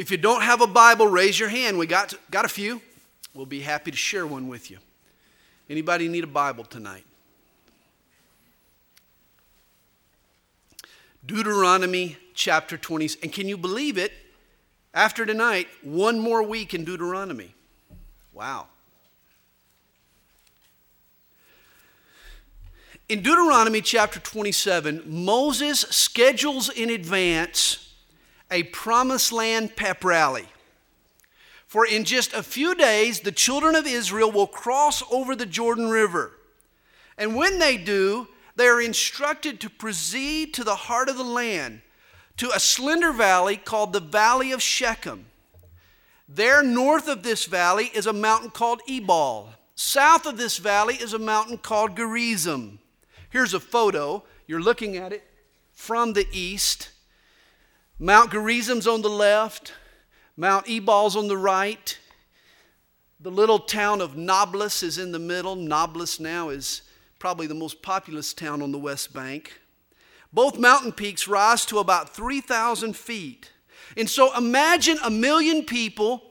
If you don't have a Bible, raise your hand. We got, got a few. We'll be happy to share one with you. Anybody need a Bible tonight? Deuteronomy chapter 20. And can you believe it? After tonight, one more week in Deuteronomy. Wow. In Deuteronomy chapter 27, Moses schedules in advance a promised land pep rally. For in just a few days, the children of Israel will cross over the Jordan River. And when they do, they are instructed to proceed to the heart of the land, to a slender valley called the Valley of Shechem. There, north of this valley, is a mountain called Ebal. South of this valley is a mountain called Gerizim. Here's a photo. You're looking at it from the east. Mount Gerizim's on the left, Mount Ebal's on the right. The little town of Nablus is in the middle. Nablus now is probably the most populous town on the West Bank. Both mountain peaks rise to about 3,000 feet. And so imagine a million people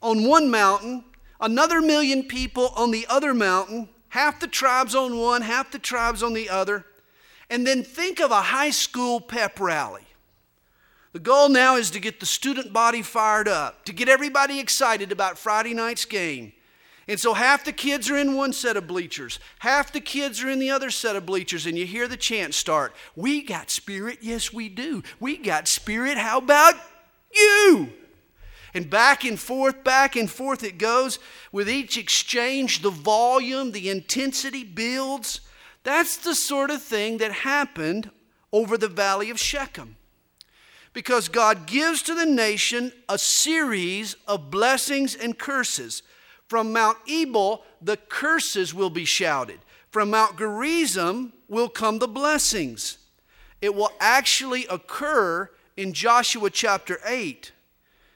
on one mountain, another million people on the other mountain, half the tribes on one, half the tribes on the other. And then think of a high school pep rally. The goal now is to get the student body fired up, to get everybody excited about Friday night's game. And so half the kids are in one set of bleachers, half the kids are in the other set of bleachers, and you hear the chant start We got spirit, yes, we do. We got spirit, how about you? And back and forth, back and forth it goes. With each exchange, the volume, the intensity builds. That's the sort of thing that happened over the valley of Shechem because God gives to the nation a series of blessings and curses. From Mount Ebal, the curses will be shouted. From Mount Gerizim will come the blessings. It will actually occur in Joshua chapter 8.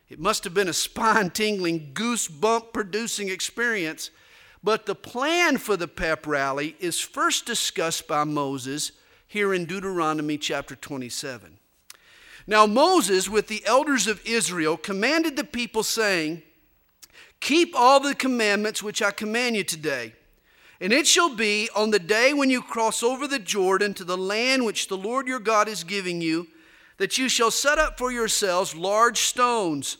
It must have been a spine tingling, goosebump producing experience. But the plan for the pep rally is first discussed by Moses here in Deuteronomy chapter 27. Now, Moses, with the elders of Israel, commanded the people, saying, Keep all the commandments which I command you today. And it shall be on the day when you cross over the Jordan to the land which the Lord your God is giving you, that you shall set up for yourselves large stones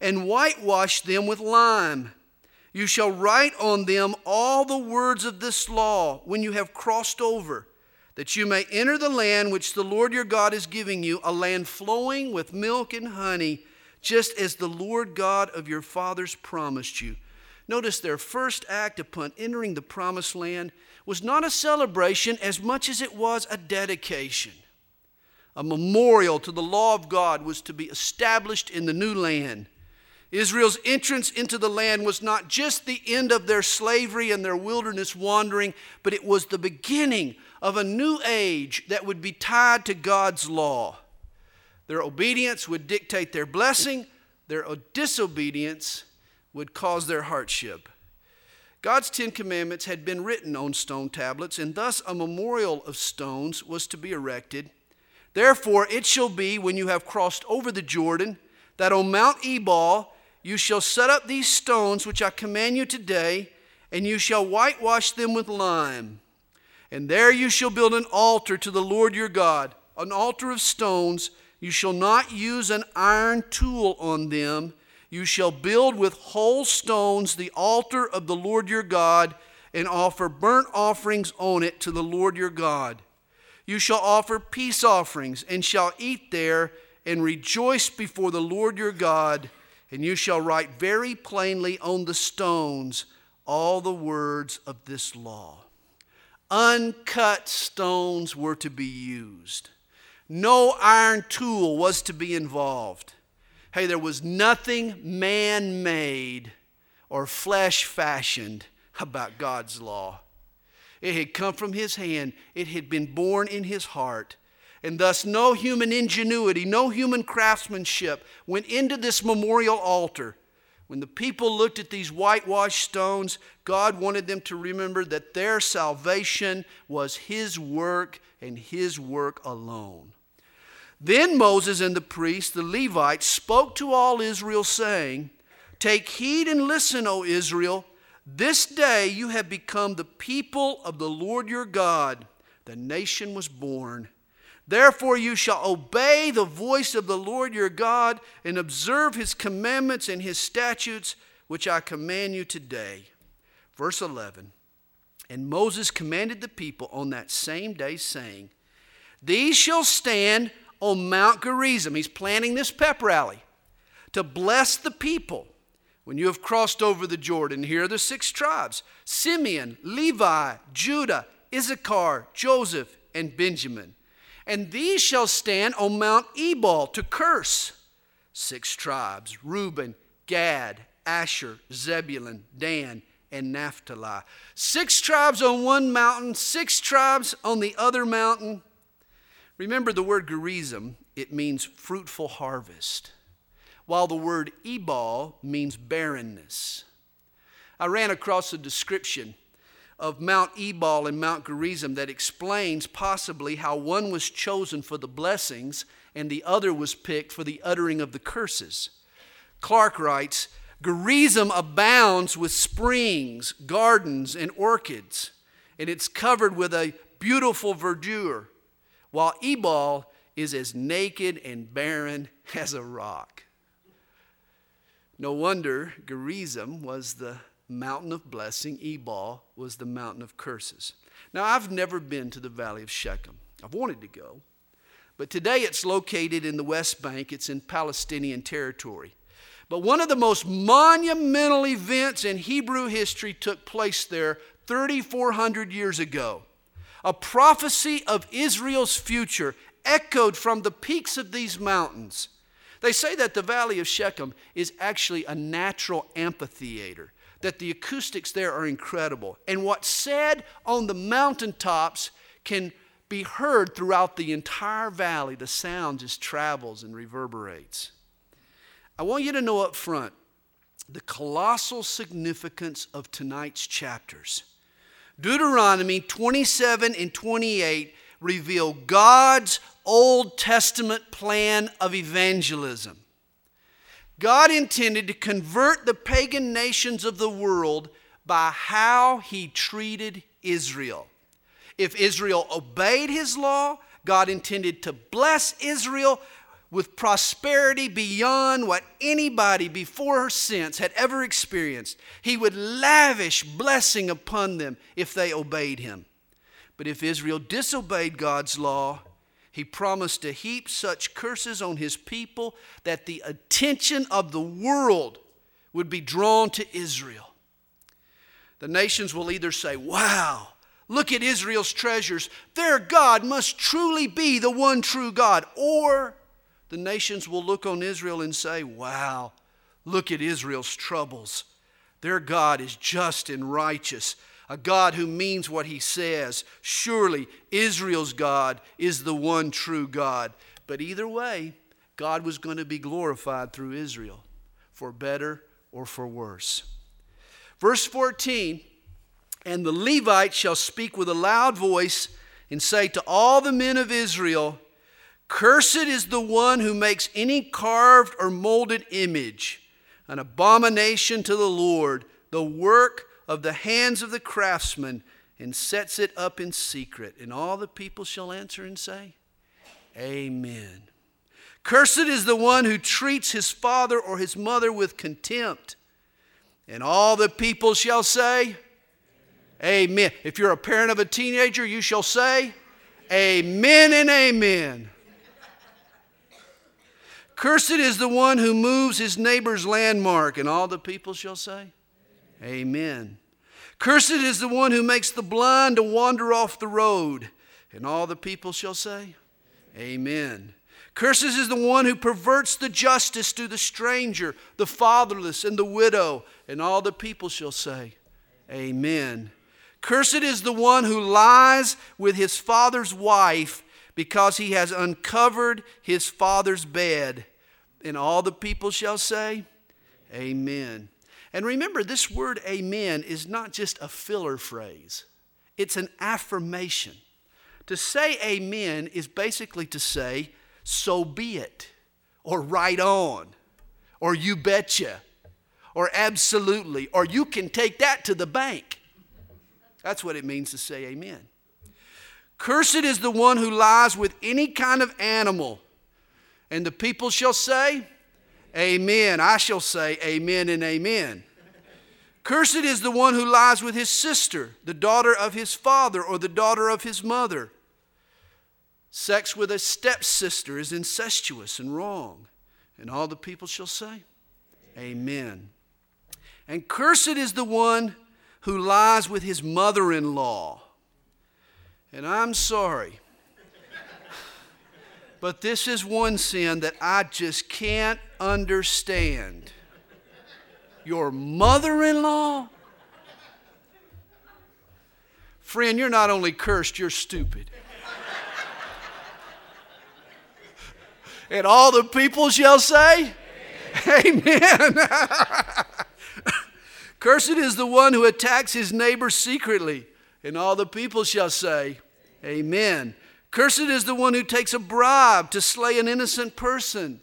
and whitewash them with lime. You shall write on them all the words of this law when you have crossed over that you may enter the land which the Lord your God is giving you, a land flowing with milk and honey, just as the Lord God of your fathers promised you. Notice their first act upon entering the promised land was not a celebration as much as it was a dedication. A memorial to the law of God was to be established in the new land. Israel's entrance into the land was not just the end of their slavery and their wilderness wandering, but it was the beginning of a new age that would be tied to God's law. Their obedience would dictate their blessing, their disobedience would cause their hardship. God's Ten Commandments had been written on stone tablets, and thus a memorial of stones was to be erected. Therefore, it shall be when you have crossed over the Jordan that on Mount Ebal you shall set up these stones which I command you today, and you shall whitewash them with lime. And there you shall build an altar to the Lord your God, an altar of stones. You shall not use an iron tool on them. You shall build with whole stones the altar of the Lord your God, and offer burnt offerings on it to the Lord your God. You shall offer peace offerings, and shall eat there, and rejoice before the Lord your God. And you shall write very plainly on the stones all the words of this law. Uncut stones were to be used. No iron tool was to be involved. Hey, there was nothing man made or flesh fashioned about God's law. It had come from His hand, it had been born in His heart. And thus, no human ingenuity, no human craftsmanship went into this memorial altar when the people looked at these whitewashed stones, God wanted them to remember that their salvation was His work and His work alone. Then Moses and the priests, the Levites, spoke to all Israel, saying, Take heed and listen, O Israel. This day you have become the people of the Lord your God. The nation was born. Therefore, you shall obey the voice of the Lord your God and observe his commandments and his statutes, which I command you today. Verse 11 And Moses commanded the people on that same day, saying, These shall stand on Mount Gerizim. He's planning this pep rally to bless the people. When you have crossed over the Jordan, here are the six tribes Simeon, Levi, Judah, Issachar, Joseph, and Benjamin. And these shall stand on Mount Ebal to curse. Six tribes Reuben, Gad, Asher, Zebulun, Dan, and Naphtali. Six tribes on one mountain, six tribes on the other mountain. Remember the word Gerizim, it means fruitful harvest, while the word Ebal means barrenness. I ran across a description of Mount Ebal and Mount Gerizim that explains possibly how one was chosen for the blessings and the other was picked for the uttering of the curses. Clark writes Gerizim abounds with springs, gardens, and orchids, and it's covered with a beautiful verdure while Ebal is as naked and barren as a rock. No wonder Gerizim was the mountain of blessing, Ebal was the mountain of curses. Now, I've never been to the valley of Shechem. I've wanted to go, but today it's located in the West Bank, it's in Palestinian territory. But one of the most monumental events in Hebrew history took place there 3,400 years ago. A prophecy of Israel's future echoed from the peaks of these mountains. They say that the Valley of Shechem is actually a natural amphitheater, that the acoustics there are incredible. And what's said on the mountaintops can be heard throughout the entire valley. The sound just travels and reverberates. I want you to know up front the colossal significance of tonight's chapters. Deuteronomy 27 and 28 reveal God's Old Testament plan of evangelism. God intended to convert the pagan nations of the world by how he treated Israel. If Israel obeyed his law, God intended to bless Israel with prosperity beyond what anybody before or since had ever experienced. He would lavish blessing upon them if they obeyed him. But if Israel disobeyed God's law, he promised to heap such curses on his people that the attention of the world would be drawn to Israel. The nations will either say, Wow, look at Israel's treasures. Their God must truly be the one true God. Or the nations will look on Israel and say, Wow, look at Israel's troubles. Their God is just and righteous, a God who means what he says. Surely Israel's God is the one true God. But either way, God was going to be glorified through Israel, for better or for worse. Verse 14 And the Levites shall speak with a loud voice and say to all the men of Israel, Cursed is the one who makes any carved or molded image, an abomination to the Lord, the work of the hands of the craftsman, and sets it up in secret. And all the people shall answer and say, Amen. Cursed is the one who treats his father or his mother with contempt. And all the people shall say, Amen. If you're a parent of a teenager, you shall say, Amen and amen. Cursed is the one who moves his neighbor's landmark, and all the people shall say, Amen. Cursed is the one who makes the blind to wander off the road, and all the people shall say, Amen. Cursed is the one who perverts the justice to the stranger, the fatherless, and the widow, and all the people shall say, Amen. Cursed is the one who lies with his father's wife because he has uncovered his father's bed. And all the people shall say, Amen. And remember, this word amen is not just a filler phrase, it's an affirmation. To say amen is basically to say, so be it, or right on, or you betcha, or absolutely, or you can take that to the bank. That's what it means to say amen. Cursed is the one who lies with any kind of animal. And the people shall say, Amen. I shall say, Amen and Amen. Cursed is the one who lies with his sister, the daughter of his father, or the daughter of his mother. Sex with a stepsister is incestuous and wrong. And all the people shall say, Amen. And cursed is the one who lies with his mother in law. And I'm sorry, but this is one sin that I just can't understand. Your mother in law? Friend, you're not only cursed, you're stupid. and all the people shall say, Amen. Amen. Cursed is the one who attacks his neighbor secretly. And all the people shall say, Amen. Cursed is the one who takes a bribe to slay an innocent person.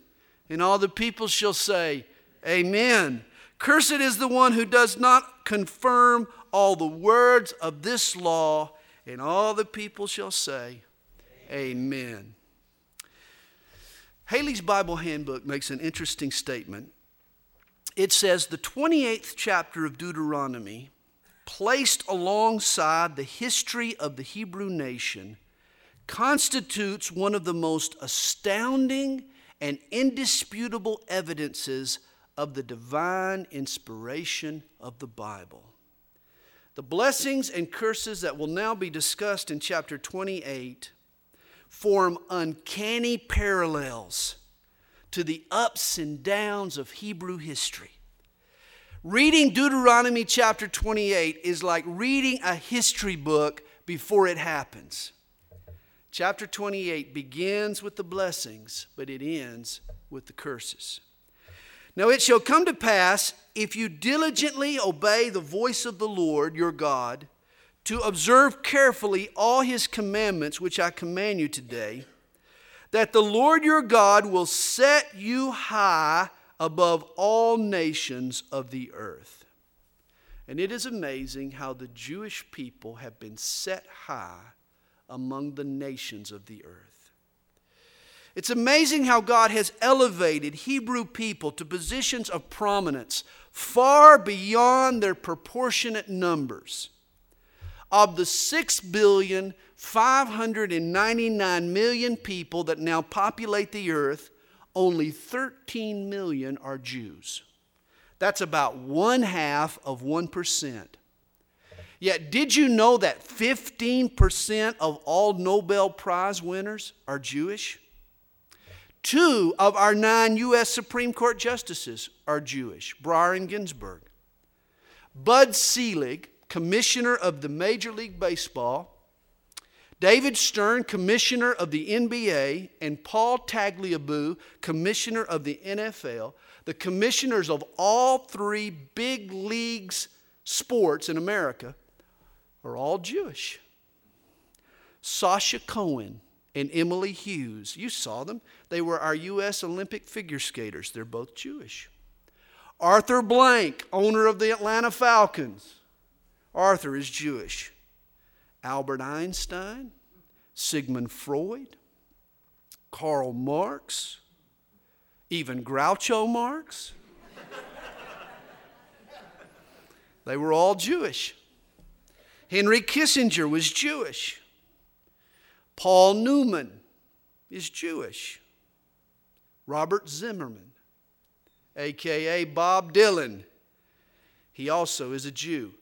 And all the people shall say, Amen. Cursed is the one who does not confirm all the words of this law. And all the people shall say, Amen. Halley's Bible Handbook makes an interesting statement. It says the 28th chapter of Deuteronomy placed alongside the history of the Hebrew nation, constitutes one of the most astounding and indisputable evidences of the divine inspiration of the Bible. The blessings and curses that will now be discussed in chapter 28 form uncanny parallels to the ups and downs of Hebrew history. Reading Deuteronomy chapter 28 is like reading a history book before it happens. Chapter 28 begins with the blessings, but it ends with the curses. Now it shall come to pass, if you diligently obey the voice of the Lord your God, to observe carefully all his commandments which I command you today, that the Lord your God will set you high above all nations of the earth. And it is amazing how the Jewish people have been set high among the nations of the earth. It's amazing how God has elevated Hebrew people to positions of prominence far beyond their proportionate numbers. Of the 6 billion 599 million people that now populate the earth, only 13 million are Jews. That's about one half of 1%. Yet, did you know that 15% of all Nobel Prize winners are Jewish? Two of our nine U.S. Supreme Court justices are Jewish Breyer and Ginsburg. Bud Selig, commissioner of the Major League Baseball, David Stern, commissioner of the NBA, and Paul Tagliabue, commissioner of the NFL, the commissioners of all three big leagues sports in America, are all Jewish. Sasha Cohen and Emily Hughes, you saw them. They were our U.S. Olympic figure skaters. They're both Jewish. Arthur Blank, owner of the Atlanta Falcons. Arthur is Jewish. Albert Einstein, Sigmund Freud, Karl Marx, even Groucho Marx. they were all Jewish. Henry Kissinger was Jewish. Paul Newman is Jewish. Robert Zimmerman, aka Bob Dylan, he also is a Jew.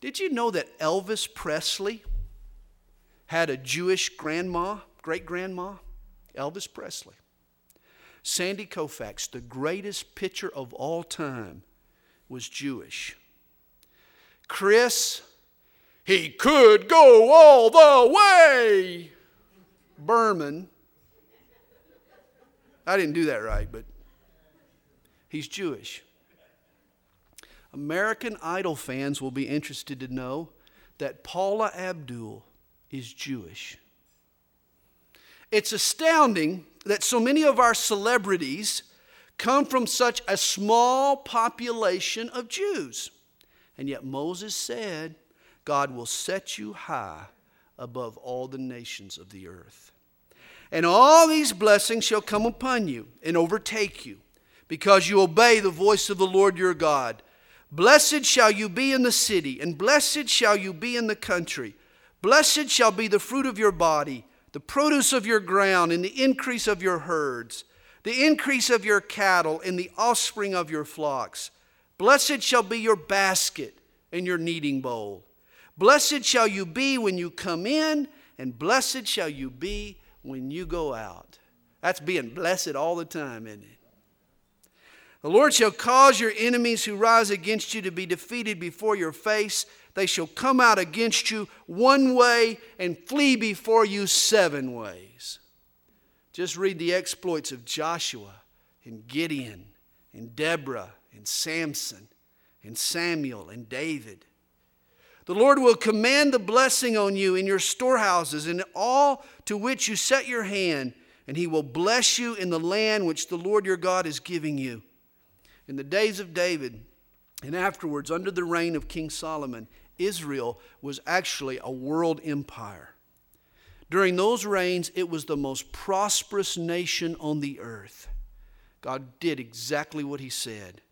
Did you know that Elvis Presley had a Jewish grandma, great grandma? Elvis Presley. Sandy Koufax, the greatest pitcher of all time, was Jewish. Chris, he could go all the way. Berman, I didn't do that right, but he's Jewish. American Idol fans will be interested to know that Paula Abdul is Jewish. It's astounding that so many of our celebrities come from such a small population of Jews. And yet Moses said, God will set you high above all the nations of the earth. And all these blessings shall come upon you and overtake you, because you obey the voice of the Lord your God. Blessed shall you be in the city, and blessed shall you be in the country. Blessed shall be the fruit of your body, the produce of your ground, and the increase of your herds, the increase of your cattle, and the offspring of your flocks. Blessed shall be your basket and your kneading bowl. Blessed shall you be when you come in, and blessed shall you be when you go out. That's being blessed all the time, isn't it? The Lord shall cause your enemies who rise against you to be defeated before your face. They shall come out against you one way and flee before you seven ways. Just read the exploits of Joshua and Gideon and Deborah and Samson and Samuel and David. The Lord will command the blessing on you in your storehouses and all to which you set your hand, and he will bless you in the land which the Lord your God is giving you. In the days of David, and afterwards, under the reign of King Solomon, Israel was actually a world empire. During those reigns, it was the most prosperous nation on the earth. God did exactly what he said.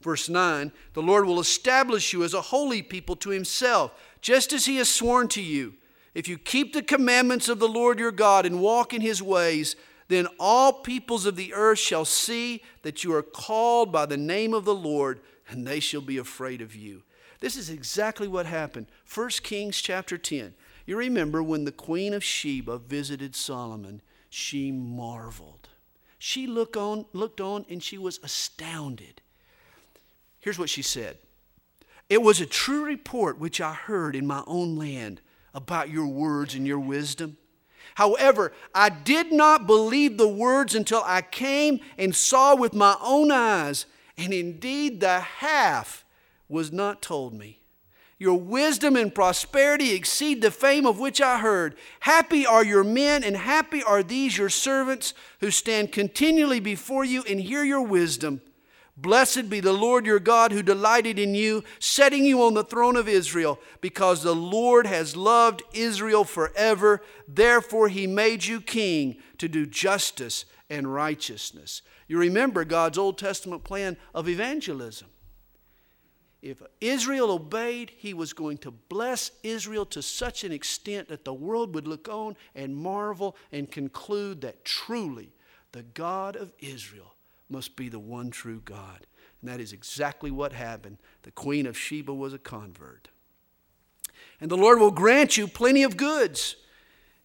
Verse 9 The Lord will establish you as a holy people to himself, just as he has sworn to you. If you keep the commandments of the Lord your God and walk in his ways, then all peoples of the earth shall see that you are called by the name of the Lord, and they shall be afraid of you. This is exactly what happened. 1 Kings chapter 10. You remember when the queen of Sheba visited Solomon, she marveled. She looked on, looked on and she was astounded. Here's what she said It was a true report which I heard in my own land about your words and your wisdom. However, I did not believe the words until I came and saw with my own eyes, and indeed the half was not told me. Your wisdom and prosperity exceed the fame of which I heard. Happy are your men, and happy are these your servants who stand continually before you and hear your wisdom. Blessed be the Lord your God who delighted in you, setting you on the throne of Israel, because the Lord has loved Israel forever. Therefore, he made you king to do justice and righteousness. You remember God's Old Testament plan of evangelism. If Israel obeyed, he was going to bless Israel to such an extent that the world would look on and marvel and conclude that truly the God of Israel must be the one true God. And that is exactly what happened. The queen of Sheba was a convert. And the Lord will grant you plenty of goods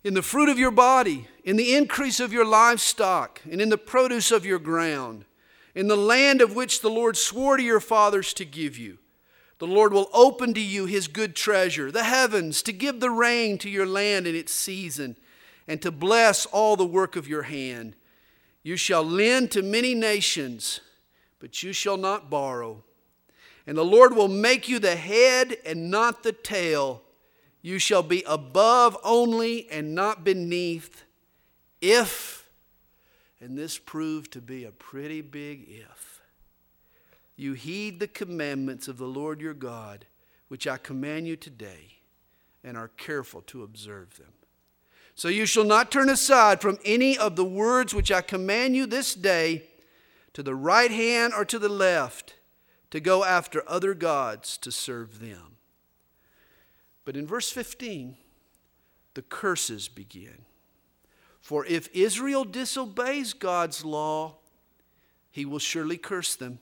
in the fruit of your body, in the increase of your livestock, and in the produce of your ground, in the land of which the Lord swore to your fathers to give you. The Lord will open to you his good treasure, the heavens, to give the rain to your land in its season, and to bless all the work of your hand. You shall lend to many nations, but you shall not borrow. And the Lord will make you the head and not the tail. You shall be above only and not beneath, if, and this proved to be a pretty big if, you heed the commandments of the Lord your God, which I command you today, and are careful to observe them. So you shall not turn aside from any of the words which I command you this day to the right hand or to the left to go after other gods to serve them. But in verse 15, the curses begin. For if Israel disobeys God's law, he will surely curse them.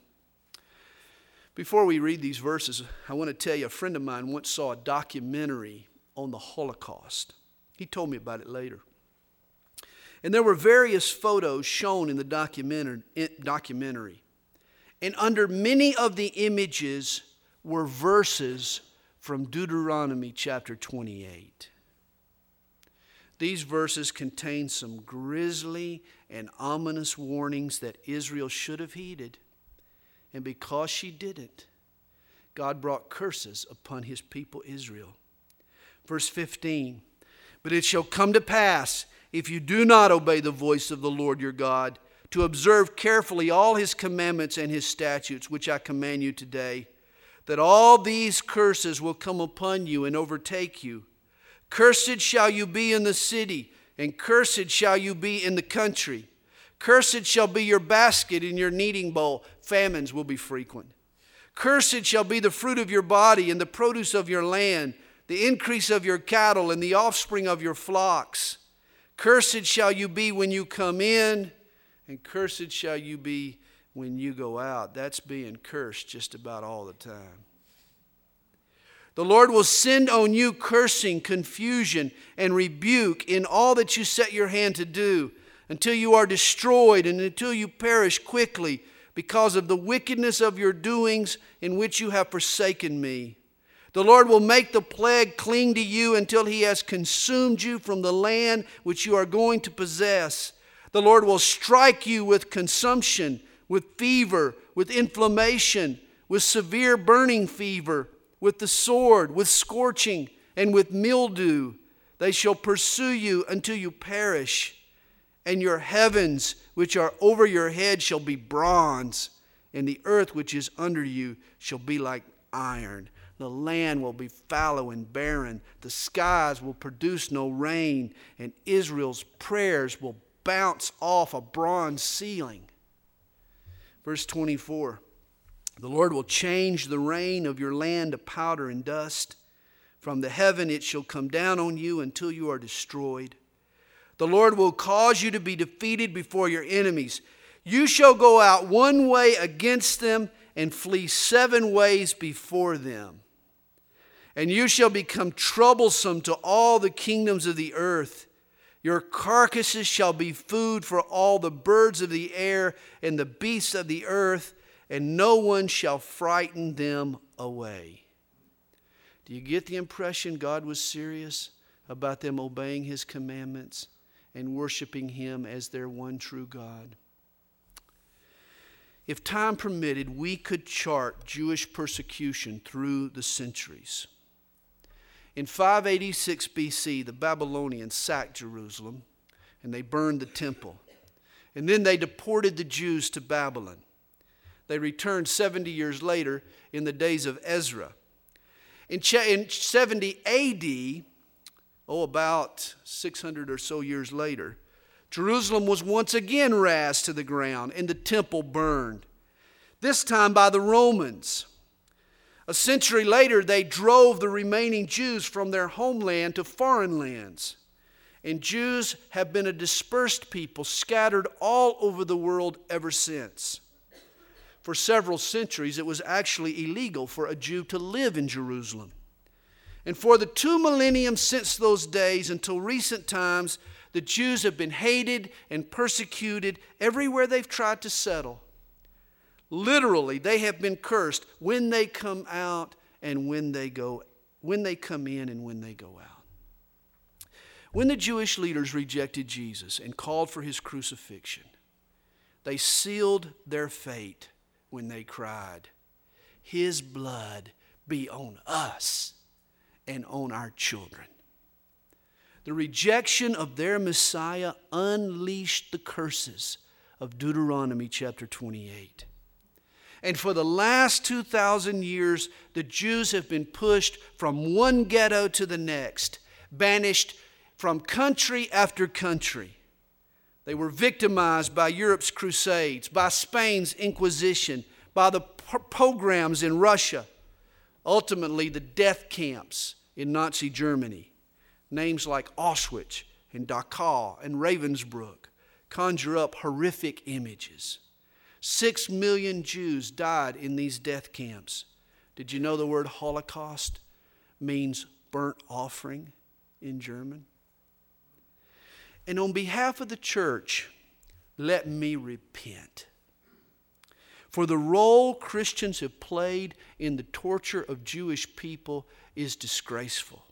Before we read these verses, I want to tell you a friend of mine once saw a documentary on the Holocaust. He told me about it later. And there were various photos shown in the documentary. And under many of the images were verses from Deuteronomy chapter 28. These verses contain some grisly and ominous warnings that Israel should have heeded. And because she didn't, God brought curses upon his people Israel. Verse 15 but it shall come to pass if you do not obey the voice of the Lord your God, to observe carefully all his commandments and his statutes, which I command you today, that all these curses will come upon you and overtake you. Cursed shall you be in the city, and cursed shall you be in the country. Cursed shall be your basket and your kneading bowl. Famines will be frequent. Cursed shall be the fruit of your body and the produce of your land, the increase of your cattle and the offspring of your flocks. Cursed shall you be when you come in, and cursed shall you be when you go out. That's being cursed just about all the time. The Lord will send on you cursing, confusion, and rebuke in all that you set your hand to do until you are destroyed and until you perish quickly because of the wickedness of your doings in which you have forsaken me. The Lord will make the plague cling to you until he has consumed you from the land which you are going to possess. The Lord will strike you with consumption, with fever, with inflammation, with severe burning fever, with the sword, with scorching, and with mildew. They shall pursue you until you perish and your heavens which are over your head shall be bronze, and the earth which is under you shall be like iron. The land will be fallow and barren. The skies will produce no rain, and Israel's prayers will bounce off a bronze ceiling. Verse 24 The Lord will change the rain of your land to powder and dust. From the heaven it shall come down on you until you are destroyed. The Lord will cause you to be defeated before your enemies. You shall go out one way against them and flee seven ways before them. And you shall become troublesome to all the kingdoms of the earth. Your carcasses shall be food for all the birds of the air and the beasts of the earth, and no one shall frighten them away. Do you get the impression God was serious about them obeying his commandments? and worshiping Him as their one true God. If time permitted, we could chart Jewish persecution through the centuries. In 586 BC, the Babylonians sacked Jerusalem and they burned the temple. And then they deported the Jews to Babylon. They returned 70 years later in the days of Ezra. In, 70 AD, oh, about 600 or so years later, Jerusalem was once again razed to the ground and the temple burned, this time by the Romans. A century later, they drove the remaining Jews from their homeland to foreign lands. And Jews have been a dispersed people scattered all over the world ever since. For several centuries, it was actually illegal for a Jew to live in Jerusalem. And for the two millenniums since those days until recent times, the Jews have been hated and persecuted everywhere they've tried to settle. Literally, they have been cursed when they come out and when they go when they come in and when they go out. When the Jewish leaders rejected Jesus and called for his crucifixion, they sealed their fate when they cried, His blood be on us and on our children. The rejection of their Messiah unleashed the curses of Deuteronomy chapter 28. And for the last 2,000 years, the Jews have been pushed from one ghetto to the next, banished from country after country. They were victimized by Europe's crusades, by Spain's Inquisition, by the pogroms in Russia, ultimately, the death camps in Nazi Germany. Names like Auschwitz and Dachau and Ravensbrück conjure up horrific images. Six million Jews died in these death camps. Did you know the word Holocaust means burnt offering in German? And on behalf of the church, let me repent for the role Christians have played in the torture of Jewish people is disgraceful.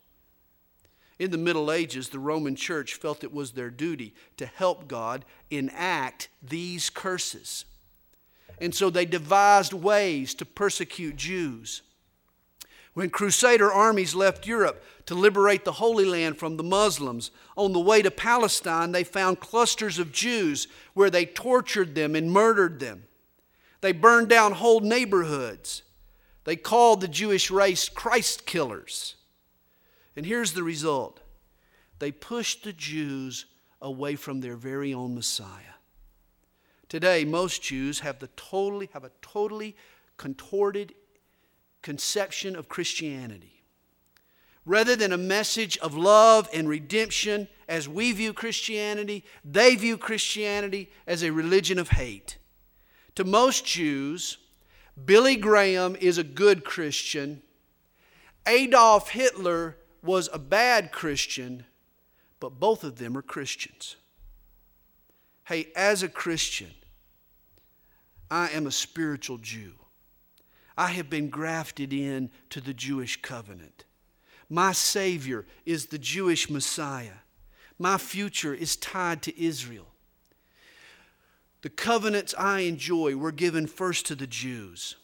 In the Middle Ages, the Roman Church felt it was their duty to help God enact these curses. And so they devised ways to persecute Jews. When Crusader armies left Europe to liberate the Holy Land from the Muslims, on the way to Palestine, they found clusters of Jews where they tortured them and murdered them. They burned down whole neighborhoods. They called the Jewish race Christ killers. And here's the result they pushed the Jews away from their very own Messiah. Today, most Jews have, the totally, have a totally contorted conception of Christianity. Rather than a message of love and redemption as we view Christianity, they view Christianity as a religion of hate. To most Jews, Billy Graham is a good Christian, Adolf Hitler was a bad Christian, but both of them are Christians. Hey, as a Christian, I am a spiritual Jew. I have been grafted in to the Jewish covenant. My Savior is the Jewish Messiah. My future is tied to Israel. The covenants I enjoy were given first to the Jews.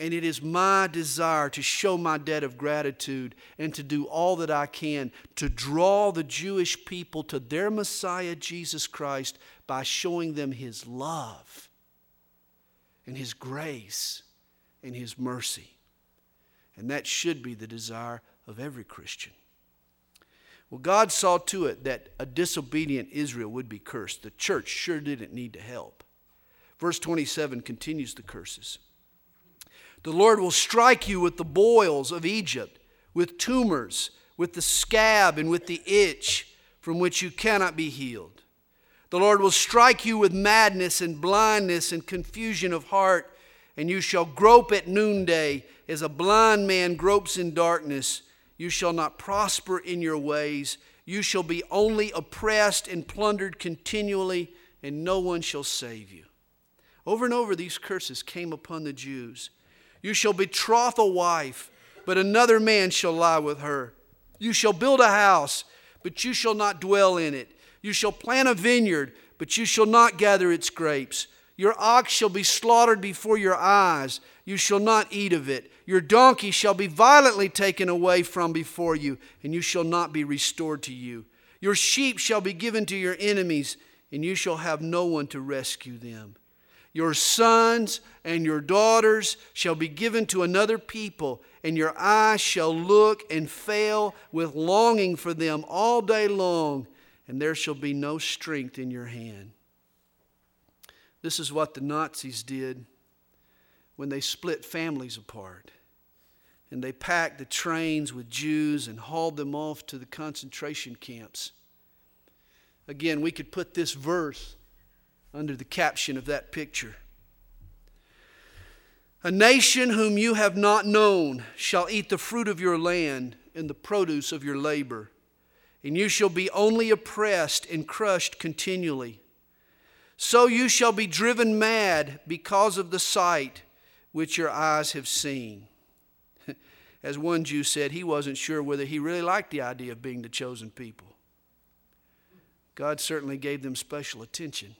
And it is my desire to show my debt of gratitude and to do all that I can to draw the Jewish people to their Messiah, Jesus Christ, by showing them his love and his grace and his mercy. And that should be the desire of every Christian. Well, God saw to it that a disobedient Israel would be cursed. The church sure didn't need to help. Verse 27 continues the curses. The Lord will strike you with the boils of Egypt, with tumors, with the scab, and with the itch from which you cannot be healed. The Lord will strike you with madness and blindness and confusion of heart and you shall grope at noonday as a blind man gropes in darkness. You shall not prosper in your ways. You shall be only oppressed and plundered continually, and no one shall save you. Over and over, these curses came upon the Jews. You shall betroth a wife, but another man shall lie with her. You shall build a house, but you shall not dwell in it. You shall plant a vineyard, but you shall not gather its grapes. Your ox shall be slaughtered before your eyes. You shall not eat of it. Your donkey shall be violently taken away from before you, and you shall not be restored to you. Your sheep shall be given to your enemies, and you shall have no one to rescue them. Your sons and your daughters shall be given to another people, and your eyes shall look and fail with longing for them all day long, and there shall be no strength in your hand. This is what the Nazis did when they split families apart. And they packed the trains with Jews and hauled them off to the concentration camps. Again, we could put this verse under the caption of that picture. A nation whom you have not known shall eat the fruit of your land and the produce of your labor, and you shall be only oppressed and crushed continually. So you shall be driven mad because of the sight which your eyes have seen. As one Jew said, he wasn't sure whether he really liked the idea of being the chosen people. God certainly gave them special attention.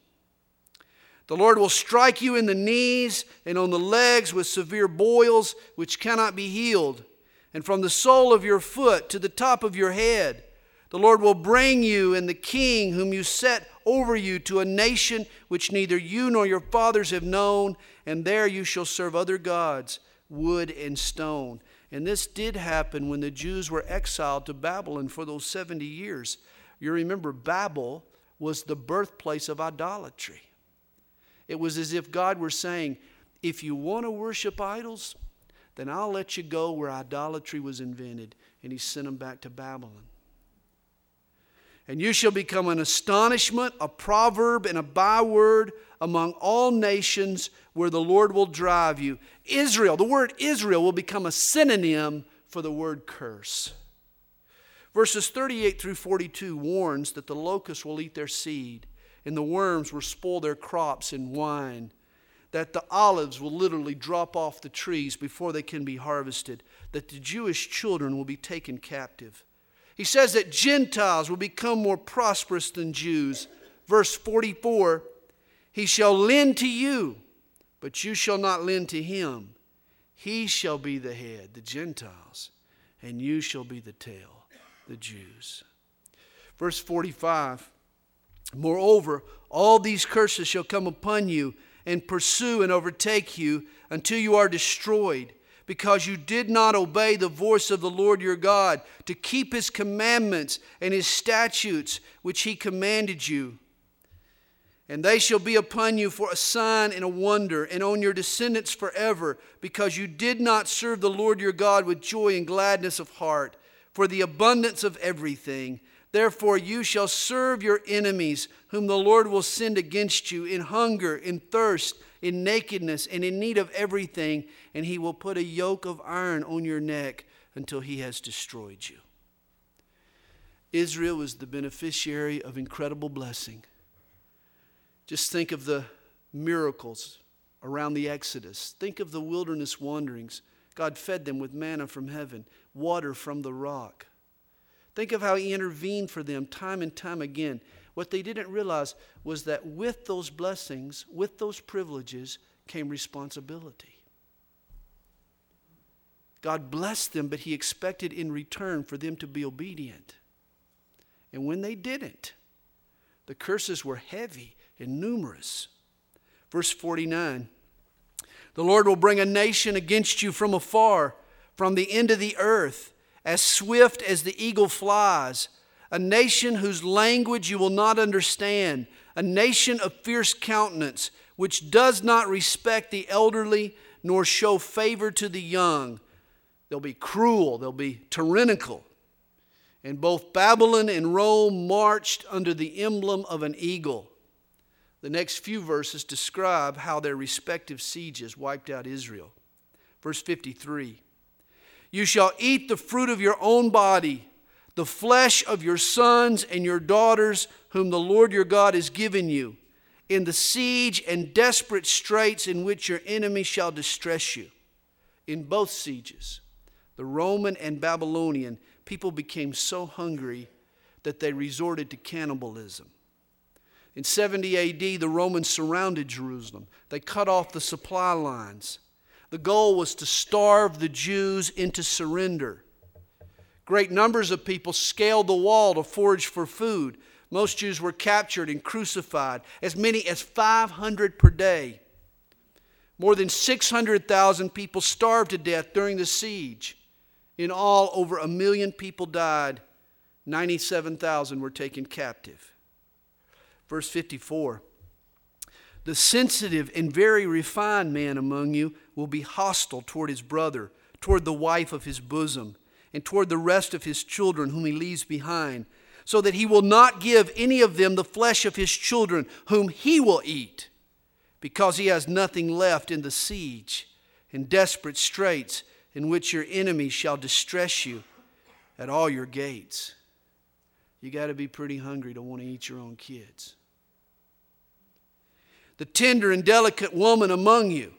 The Lord will strike you in the knees and on the legs with severe boils which cannot be healed, and from the sole of your foot to the top of your head. The Lord will bring you and the king whom you set over you to a nation which neither you nor your fathers have known, and there you shall serve other gods, wood and stone. And this did happen when the Jews were exiled to Babylon for those 70 years. You remember, Babel was the birthplace of idolatry. It was as if God were saying, If you want to worship idols, then I'll let you go where idolatry was invented. And he sent them back to Babylon. And you shall become an astonishment, a proverb, and a byword among all nations where the Lord will drive you. Israel, the word Israel will become a synonym for the word curse. Verses 38 through 42 warns that the locusts will eat their seed, and the worms will spoil their crops and wine, that the olives will literally drop off the trees before they can be harvested, that the Jewish children will be taken captive he says that Gentiles will become more prosperous than Jews. Verse 44 He shall lend to you, but you shall not lend to him. He shall be the head, the Gentiles, and you shall be the tail, the Jews. Verse 45 Moreover, all these curses shall come upon you and pursue and overtake you until you are destroyed, because you did not obey the voice of the Lord your God to keep his commandments and his statutes which he commanded you. And they shall be upon you for a sign and a wonder, and on your descendants forever, because you did not serve the Lord your God with joy and gladness of heart, for the abundance of everything. Therefore, you shall serve your enemies, whom the Lord will send against you, in hunger, in thirst, in nakedness, and in need of everything, and he will put a yoke of iron on your neck until he has destroyed you. Israel was the beneficiary of incredible blessing. Just think of the miracles around the Exodus. Think of the wilderness wanderings. God fed them with manna from heaven, water from the rock. Think of how He intervened for them time and time again. What they didn't realize was that with those blessings, with those privileges, came responsibility. God blessed them, but He expected in return for them to be obedient. And when they didn't, the curses were heavy and numerous. Verse 49 The Lord will bring a nation against you from afar, from the end of the earth, as swift as the eagle flies, a nation whose language you will not understand, a nation of fierce countenance, which does not respect the elderly nor show favor to the young. They'll be cruel, they'll be tyrannical. And both Babylon and Rome marched under the emblem of an eagle. The next few verses describe how their respective sieges wiped out Israel. Verse 53 You shall eat the fruit of your own body, the flesh of your sons and your daughters, whom the Lord your God has given you, in the siege and desperate straits in which your enemy shall distress you. In both sieges, the Roman and Babylonian, people became so hungry that they resorted to cannibalism. In 70 AD, the Romans surrounded Jerusalem. They cut off the supply lines. The goal was to starve the Jews into surrender. Great numbers of people scaled the wall to forage for food. Most Jews were captured and crucified, as many as 500 per day. More than 600,000 people starved to death during the siege. In all, over a million people died. 97,000 were taken captive. Verse 54 The sensitive and very refined man among you will be hostile toward his brother, toward the wife of his bosom, and toward the rest of his children whom he leaves behind, so that he will not give any of them the flesh of his children whom he will eat, because he has nothing left in the siege and desperate straits in which your enemies shall distress you at all your gates. You got to be pretty hungry to want to eat your own kids the tender and delicate woman among you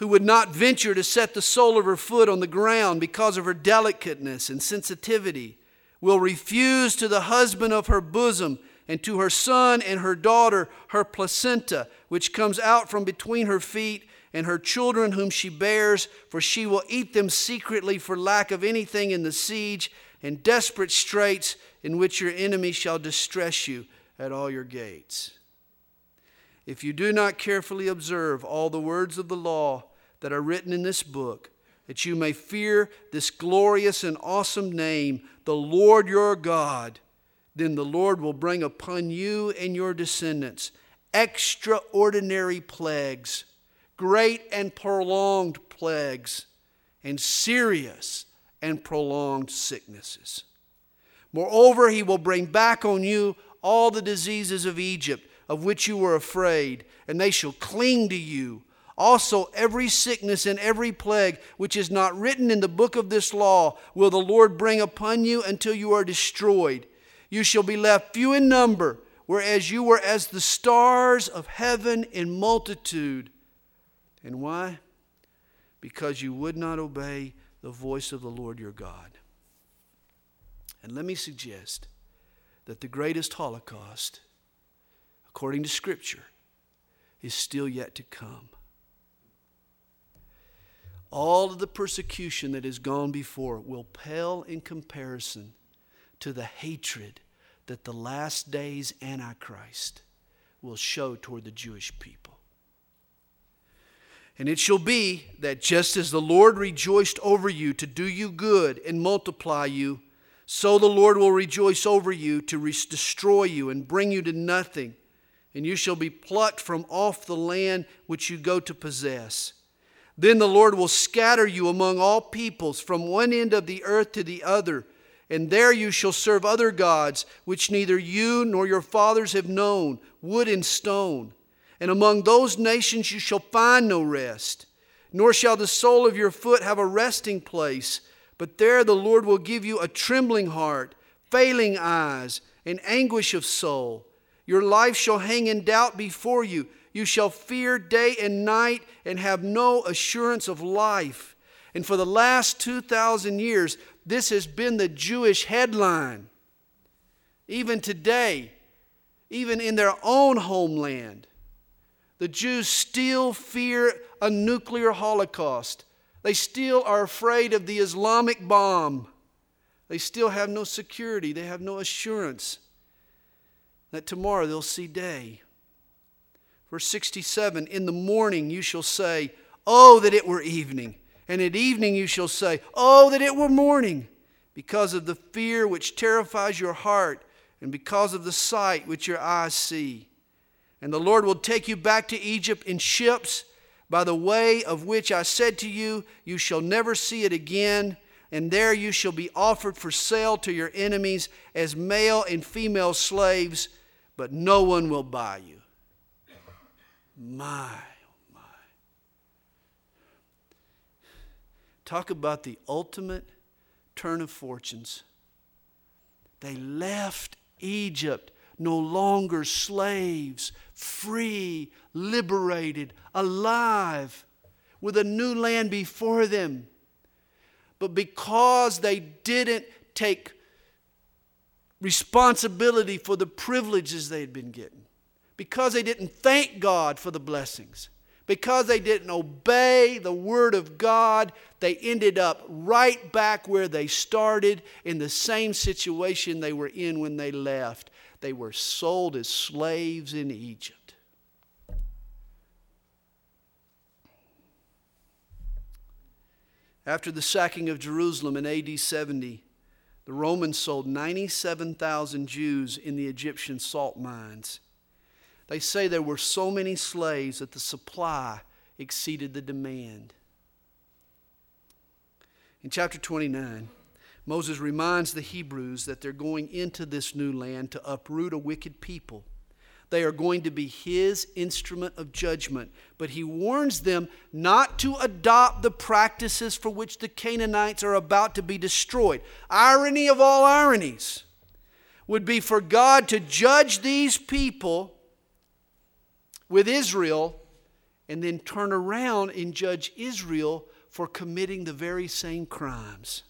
who would not venture to set the sole of her foot on the ground because of her delicateness and sensitivity, will refuse to the husband of her bosom and to her son and her daughter her placenta, which comes out from between her feet, and her children whom she bears, for she will eat them secretly for lack of anything in the siege and desperate straits in which your enemy shall distress you at all your gates. If you do not carefully observe all the words of the law that are written in this book, that you may fear this glorious and awesome name, the Lord your God, then the Lord will bring upon you and your descendants extraordinary plagues, great and prolonged plagues, and serious and prolonged sicknesses. Moreover, he will bring back on you all the diseases of Egypt of which you were afraid, and they shall cling to you. Also, every sickness and every plague which is not written in the book of this law will the Lord bring upon you until you are destroyed. You shall be left few in number, whereas you were as the stars of heaven in multitude. And why? Because you would not obey the voice of the Lord your God. And let me suggest that the greatest Holocaust according to Scripture, is still yet to come. All of the persecution that has gone before will pale in comparison to the hatred that the last days Antichrist will show toward the Jewish people. And it shall be that just as the Lord rejoiced over you to do you good and multiply you, so the Lord will rejoice over you to re- destroy you and bring you to nothing, and you shall be plucked from off the land which you go to possess. Then the Lord will scatter you among all peoples from one end of the earth to the other, and there you shall serve other gods which neither you nor your fathers have known, wood and stone. And among those nations you shall find no rest, nor shall the sole of your foot have a resting place. But there the Lord will give you a trembling heart, failing eyes, and anguish of soul. Your life shall hang in doubt before you. You shall fear day and night and have no assurance of life. And for the last 2,000 years, this has been the Jewish headline. Even today, even in their own homeland, the Jews still fear a nuclear holocaust. They still are afraid of the Islamic bomb. They still have no security, they have no assurance that tomorrow they'll see day. Verse 67 In the morning you shall say, Oh, that it were evening. And at evening you shall say, Oh, that it were morning, because of the fear which terrifies your heart, and because of the sight which your eyes see. And the Lord will take you back to Egypt in ships by the way of which I said to you, You shall never see it again. And there you shall be offered for sale to your enemies as male and female slaves, but no one will buy you. My, oh my. Talk about the ultimate turn of fortunes. They left Egypt no longer slaves, free, liberated, alive, with a new land before them. But because they didn't take responsibility for the privileges they had been getting, because they didn't thank God for the blessings, because they didn't obey the Word of God, they ended up right back where they started in the same situation they were in when they left. They were sold as slaves in Egypt. After the sacking of Jerusalem in AD 70, the Romans sold 97,000 Jews in the Egyptian salt mines. They say there were so many slaves that the supply exceeded the demand. In chapter 29, Moses reminds the Hebrews that they're going into this new land to uproot a wicked people. They are going to be his instrument of judgment. But he warns them not to adopt the practices for which the Canaanites are about to be destroyed. Irony of all ironies would be for God to judge these people with Israel and then turn around and judge Israel for committing the very same crimes.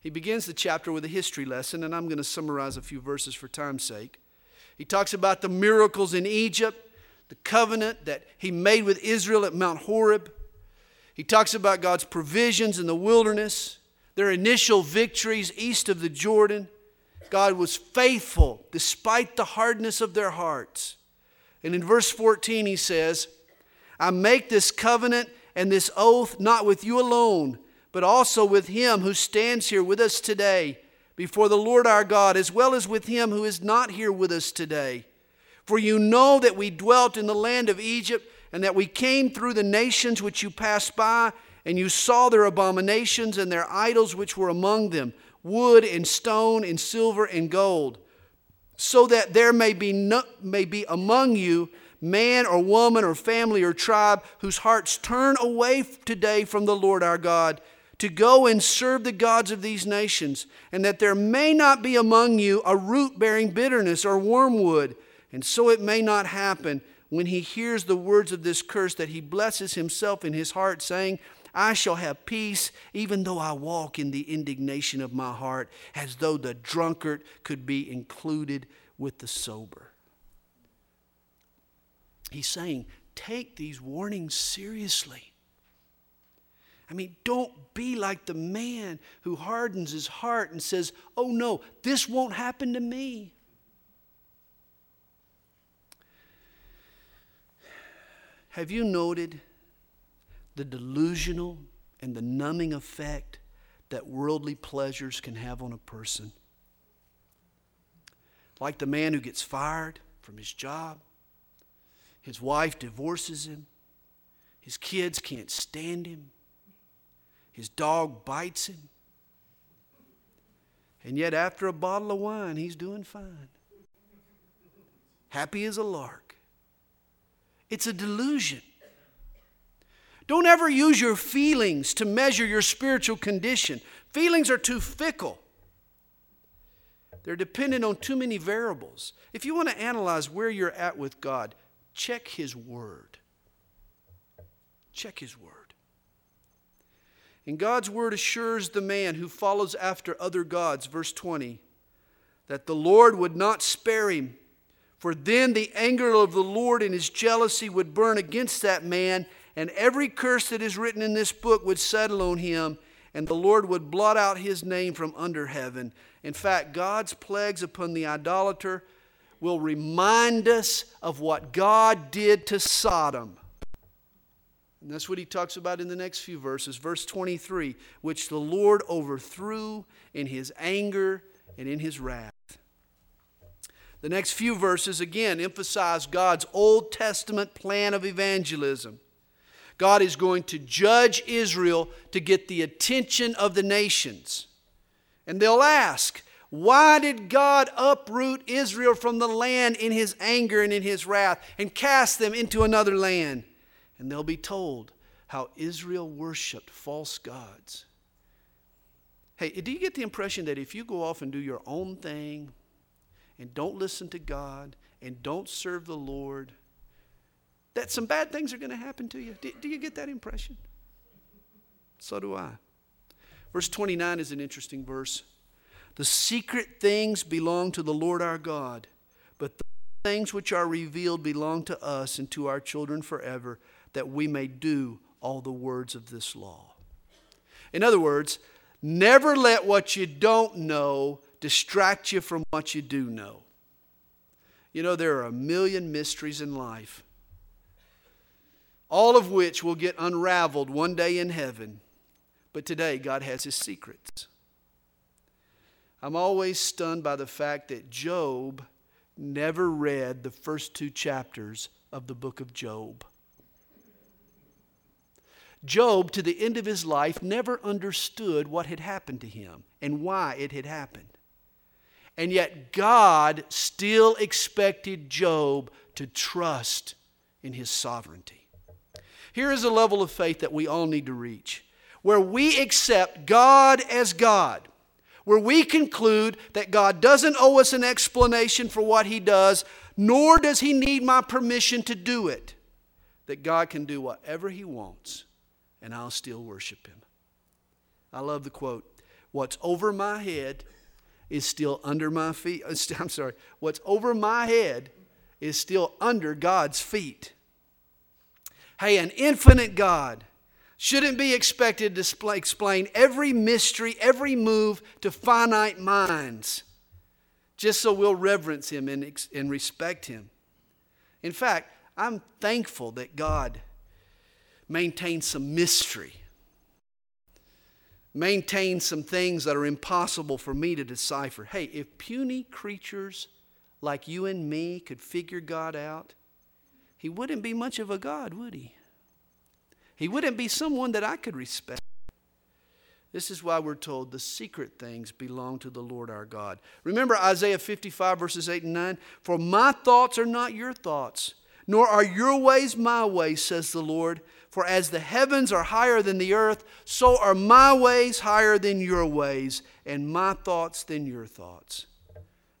He begins the chapter with a history lesson, and I'm going to summarize a few verses for time's sake. He talks about the miracles in Egypt, the covenant that he made with Israel at Mount Horeb. He talks about God's provisions in the wilderness, their initial victories east of the Jordan. God was faithful despite the hardness of their hearts. And in verse 14, he says, I make this covenant and this oath not with you alone but also with him who stands here with us today before the Lord our God, as well as with him who is not here with us today. For you know that we dwelt in the land of Egypt, and that we came through the nations which you passed by, and you saw their abominations and their idols which were among them wood and stone and silver and gold so that there may be, no, may be among you man or woman or family or tribe whose hearts turn away today from the Lord our God to go and serve the gods of these nations, and that there may not be among you a root bearing bitterness or wormwood, and so it may not happen when he hears the words of this curse that he blesses himself in his heart, saying, I shall have peace, even though I walk in the indignation of my heart, as though the drunkard could be included with the sober. He's saying, take these warnings seriously. I mean, don't be like the man who hardens his heart and says, Oh no, this won't happen to me. Have you noted the delusional and the numbing effect that worldly pleasures can have on a person? Like the man who gets fired from his job, his wife divorces him, his kids can't stand him, his dog bites him. And yet, after a bottle of wine, he's doing fine. Happy as a lark. It's a delusion. Don't ever use your feelings to measure your spiritual condition. Feelings are too fickle. They're dependent on too many variables. If you want to analyze where you're at with God, check His Word. Check His Word. And God's Word assures the man who follows after other gods, verse 20, that the Lord would not spare him for then the anger of the Lord and his jealousy would burn against that man, and every curse that is written in this book would settle on him, and the Lord would blot out his name from under heaven. In fact, God's plagues upon the idolater will remind us of what God did to Sodom. And that's what he talks about in the next few verses. Verse 23 which the Lord overthrew in his anger and in his wrath. The next few verses again emphasize God's Old Testament plan of evangelism. God is going to judge Israel to get the attention of the nations. And they'll ask, why did God uproot Israel from the land in his anger and in his wrath and cast them into another land? And they'll be told how Israel worshiped false gods. Hey, do you get the impression that if you go off and do your own thing, and don't listen to God and don't serve the Lord, that some bad things are going to happen to you. Do, do, you get that impression? So do I. Verse 29 is an interesting verse. The secret things belong to the Lord our God, but the things which are revealed belong to us and to our children forever, that we may do all the words of this law. In other words, never let what you don't know distract you from what you do know. You know, there are a million mysteries in life, all of which will get unraveled one day in heaven. But today, God has His secrets. I'm always stunned by the fact that Job never read the first two chapters of the book of Job. Job, to the end of his life, never understood what had happened to him and why it had happened. And yet, God still expected Job to trust in his sovereignty. Here is a level of faith that we all need to reach where we accept God as God, where we conclude that God doesn't owe us an explanation for what he does, nor does he need my permission to do it, that God can do whatever he wants, and I'll still worship him. I love the quote What's over my head is still under my feet. I'm sorry, what's over my head is still under God's feet. Hey, an infinite God shouldn't be expected to explain every mystery, every move to finite minds just so we'll reverence Him and, and respect Him. In fact, I'm thankful that God maintains some mystery maintains some things that are impossible for me to decipher. Hey, if puny creatures like you and me could figure God out, he wouldn't be much of a God, would he? He wouldn't be someone that I could respect. This is why we're told the secret things belong to the Lord our God. Remember Isaiah 55, verses 8 and 9? For my thoughts are not your thoughts, nor are your ways my ways, says the Lord. For as the heavens are higher than the earth, so are my ways higher than your ways, and my thoughts than your thoughts.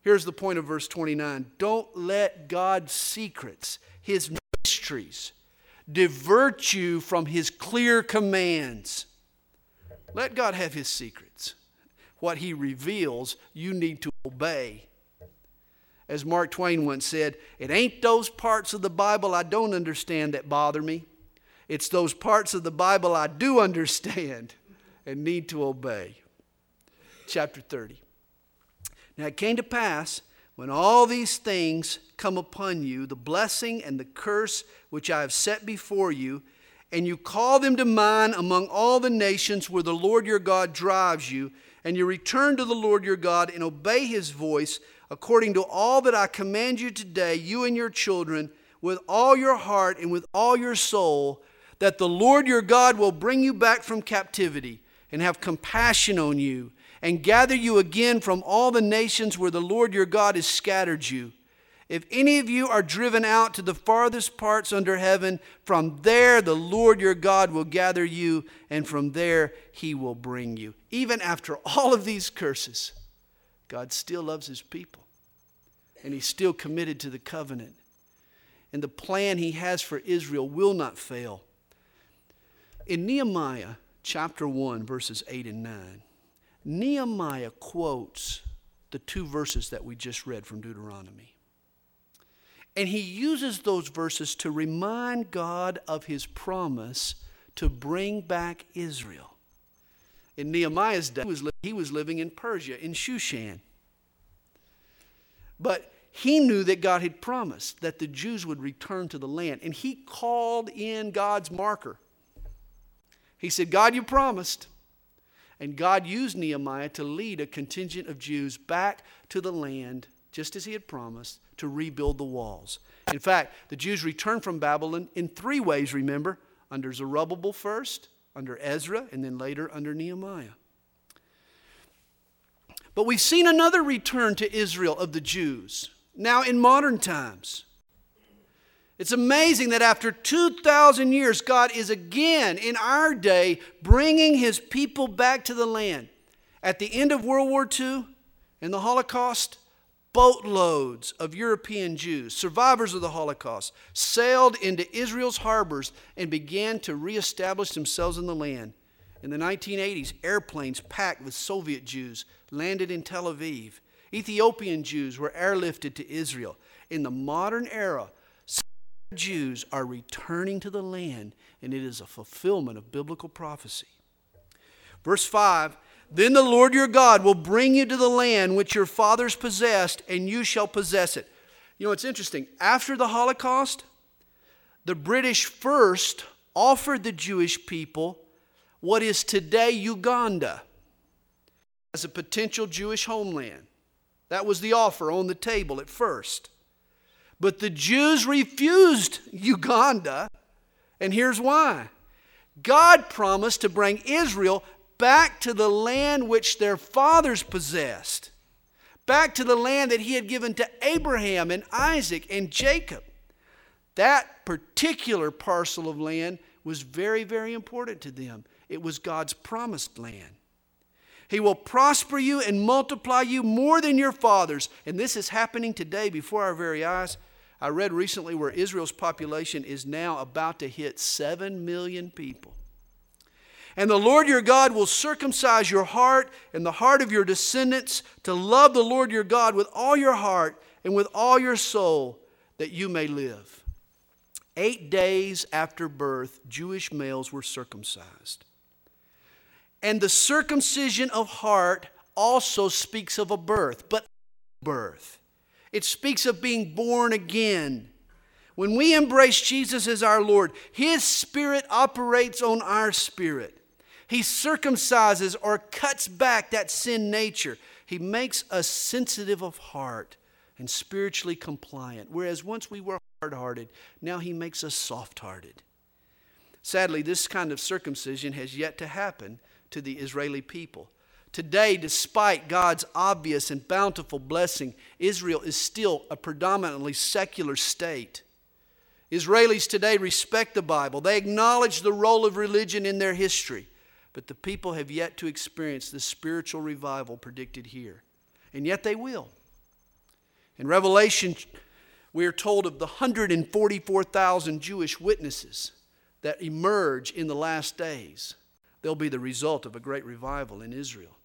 Here's the point of verse 29 Don't let God's secrets, his mysteries, divert you from his clear commands. Let God have his secrets. What he reveals, you need to obey. As Mark Twain once said, it ain't those parts of the Bible I don't understand that bother me. It's those parts of the Bible I do understand and need to obey. Chapter 30. Now it came to pass when all these things come upon you, the blessing and the curse which I have set before you, and you call them to mind among all the nations where the Lord your God drives you, and you return to the Lord your God and obey his voice according to all that I command you today, you and your children, with all your heart and with all your soul, that the Lord your God will bring you back from captivity and have compassion on you and gather you again from all the nations where the Lord your God has scattered you. If any of you are driven out to the farthest parts under heaven, from there the Lord your God will gather you, and from there he will bring you. Even after all of these curses, God still loves his people, and he's still committed to the covenant. And the plan he has for Israel will not fail. In Nehemiah chapter 1, verses 8 and 9, Nehemiah quotes the two verses that we just read from Deuteronomy. And he uses those verses to remind God of his promise to bring back Israel. In Nehemiah's day, he was, he was living in Persia, in Shushan. But he knew that God had promised that the Jews would return to the land. And he called in God's marker. He said, God, you promised. And God used Nehemiah to lead a contingent of Jews back to the land, just as he had promised, to rebuild the walls. In fact, the Jews returned from Babylon in three ways, remember under Zerubbabel first, under Ezra, and then later under Nehemiah. But we've seen another return to Israel of the Jews, now in modern times. It's amazing that after 2,000 years, God is again in our day bringing his people back to the land. At the end of World War II and the Holocaust, boatloads of European Jews, survivors of the Holocaust, sailed into Israel's harbors and began to reestablish themselves in the land. In the 1980s, airplanes packed with Soviet Jews landed in Tel Aviv. Ethiopian Jews were airlifted to Israel. In the modern era, Jews are returning to the land, and it is a fulfillment of biblical prophecy. Verse 5 then the Lord your God will bring you to the land which your fathers possessed, and you shall possess it. You know, it's interesting. After the Holocaust, the British first offered the Jewish people what is today Uganda as a potential Jewish homeland. That was the offer on the table at first. But the Jews refused Uganda, and here's why God promised to bring Israel back to the land which their fathers possessed, back to the land that he had given to Abraham and Isaac and Jacob. That particular parcel of land was very, very important to them. It was God's promised land. He will prosper you and multiply you more than your fathers. And this is happening today before our very eyes. I read recently where Israel's population is now about to hit 7 million people. And the Lord your God will circumcise your heart and the heart of your descendants to love the Lord your God with all your heart and with all your soul, that you may live. Eight days after birth, Jewish males were circumcised. And the circumcision of heart also speaks of a birth, but birth. It speaks of being born again. When we embrace Jesus as our Lord, His Spirit operates on our spirit. He circumcises or cuts back that sin nature. He makes us sensitive of heart and spiritually compliant. Whereas once we were hard hearted, now He makes us soft hearted. Sadly, this kind of circumcision has yet to happen to the Israeli people. Today, despite God's obvious and bountiful blessing, Israel is still a predominantly secular state. Israelis today respect the Bible. They acknowledge the role of religion in their history. But the people have yet to experience the spiritual revival predicted here. And yet they will. In Revelation, we are told of the 144,000 Jewish witnesses that emerge in the last days. They'll be the result of a great revival in Israel.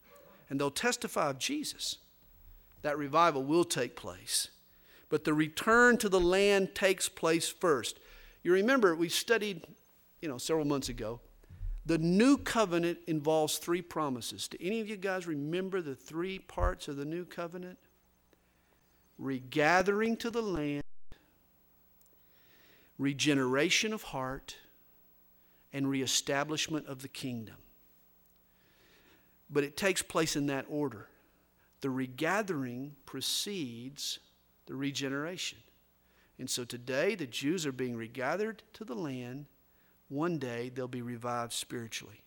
And they'll testify of Jesus. That revival will take place. But the return to the land takes place first. You remember, we studied you know, several months ago. The new covenant involves three promises. Do any of you guys remember the three parts of the new covenant? Regathering to the land, regeneration of heart, and reestablishment of the kingdom. But it takes place in that order. The regathering precedes the regeneration. And so today, the Jews are being regathered to the land. One day, they'll be revived spiritually.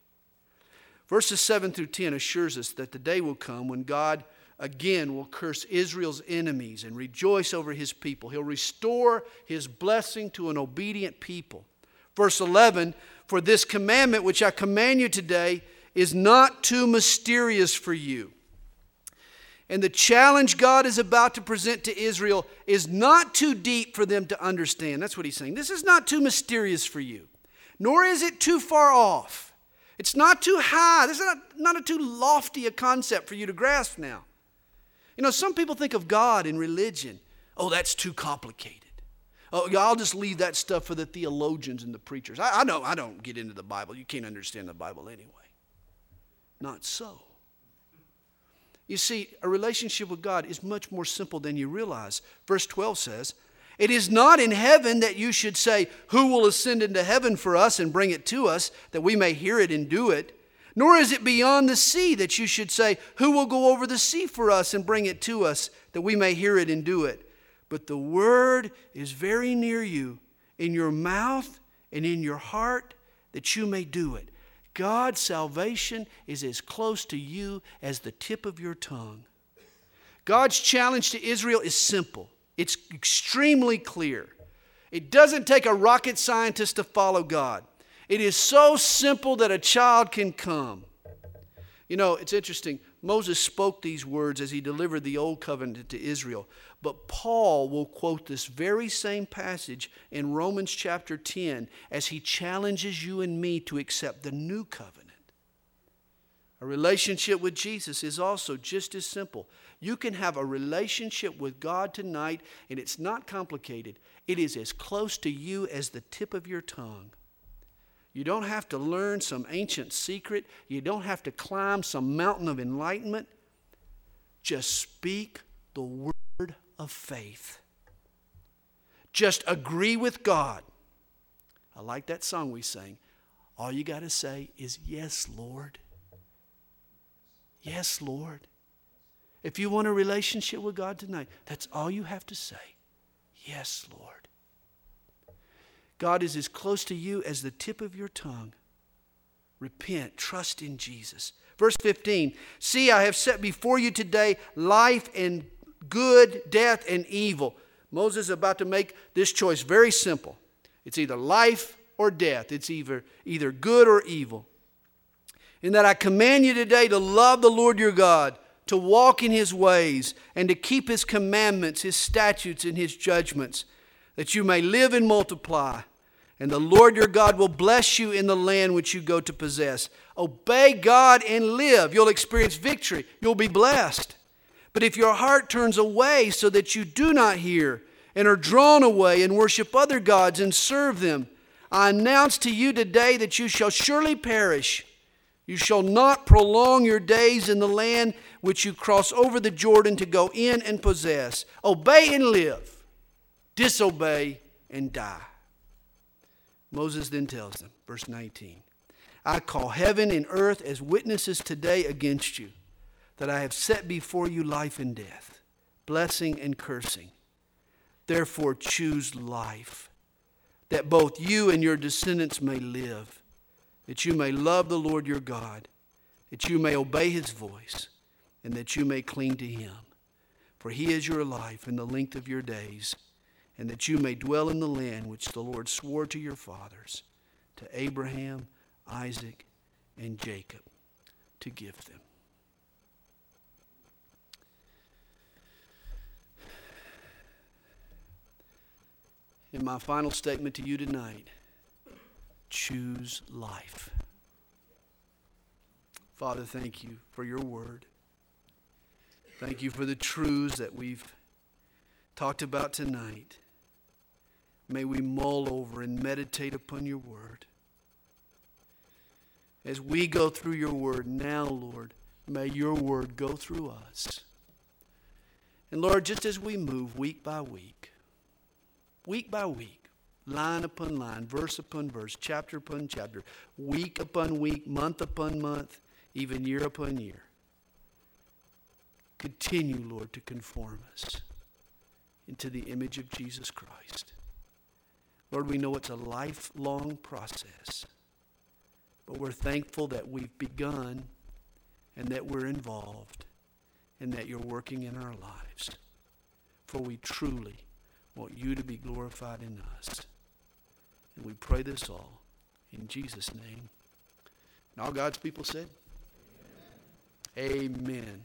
Verses 7 through 10 assures us that the day will come when God again will curse Israel's enemies and rejoice over his people. He'll restore his blessing to an obedient people. Verse 11 For this commandment which I command you today is not too mysterious for you. And the challenge God is about to present to Israel is not too deep for them to understand. That's what he's saying. This is not too mysterious for you, nor is it too far off. It's not too high. This is not, not a too lofty a concept for you to grasp now. You know, some people think of God in religion. Oh, that's too complicated. Oh, I'll just leave that stuff for the theologians and the preachers. I, I know I don't get into the Bible. You can't understand the Bible anyway. Not so. You see, a relationship with God is much more simple than you realize. Verse 12 says, It is not in heaven that you should say, Who will ascend into heaven for us and bring it to us, that we may hear it and do it? Nor is it beyond the sea that you should say, Who will go over the sea for us and bring it to us, that we may hear it and do it? But the word is very near you, in your mouth and in your heart, that you may do it. God's salvation is as close to you as the tip of your tongue. God's challenge to Israel is simple, it's extremely clear. It doesn't take a rocket scientist to follow God. It is so simple that a child can come. You know, it's interesting. Moses spoke these words as he delivered the old covenant to Israel. But Paul will quote this very same passage in Romans chapter 10 as he challenges you and me to accept the new covenant. A relationship with Jesus is also just as simple. You can have a relationship with God tonight, and it's not complicated. It is as close to you as the tip of your tongue. You don't have to learn some ancient secret. You don't have to climb some mountain of enlightenment. Just speak the word of faith. Just agree with God. I like that song we sang. All you got to say is, Yes, Lord. Yes, Lord. If you want a relationship with God tonight, that's all you have to say. Yes, Lord. God is as close to you as the tip of your tongue. Repent, trust in Jesus. Verse 15 See, I have set before you today life and good, death and evil. Moses is about to make this choice very simple. It's either life or death, it's either, either good or evil. In that I command you today to love the Lord your God, to walk in his ways, and to keep his commandments, his statutes, and his judgments that you may live and multiply. And the Lord your God will bless you in the land which you go to possess. Obey God and live. You'll experience victory. You'll be blessed. But if your heart turns away so that you do not hear and are drawn away and worship other gods and serve them, I announce to you today that you shall surely perish. You shall not prolong your days in the land which you cross over the Jordan to go in and possess. Obey and live disobey, and die. Moses then tells them, verse 19, I call heaven and earth as witnesses today against you, that I have set before you life and death, blessing and cursing. Therefore, choose life, that both you and your descendants may live, that you may love the Lord your God, that you may obey his voice, and that you may cling to him. For he is your life and the length of your days and that you may dwell in the land which the Lord swore to your fathers, to Abraham, Isaac, and Jacob, to give them. In my final statement to you tonight, choose life. Father, thank you for your word. Thank you for the truths that we've talked about tonight. May we mull over and meditate upon your word. as we go through your word now, Lord, may your word go through us. And Lord, just as we move week by week, week by week, line upon line, verse upon verse, chapter upon chapter, week upon week, month upon month, even year upon year, continue, Lord, to conform us into the image of Jesus Christ. Lord, we know it's a lifelong process, but we're thankful that we've begun and that we're involved and that you're working in our lives. For we truly want you to be glorified in us. And we pray this all in Jesus' name. And all God's people said, Amen. Amen.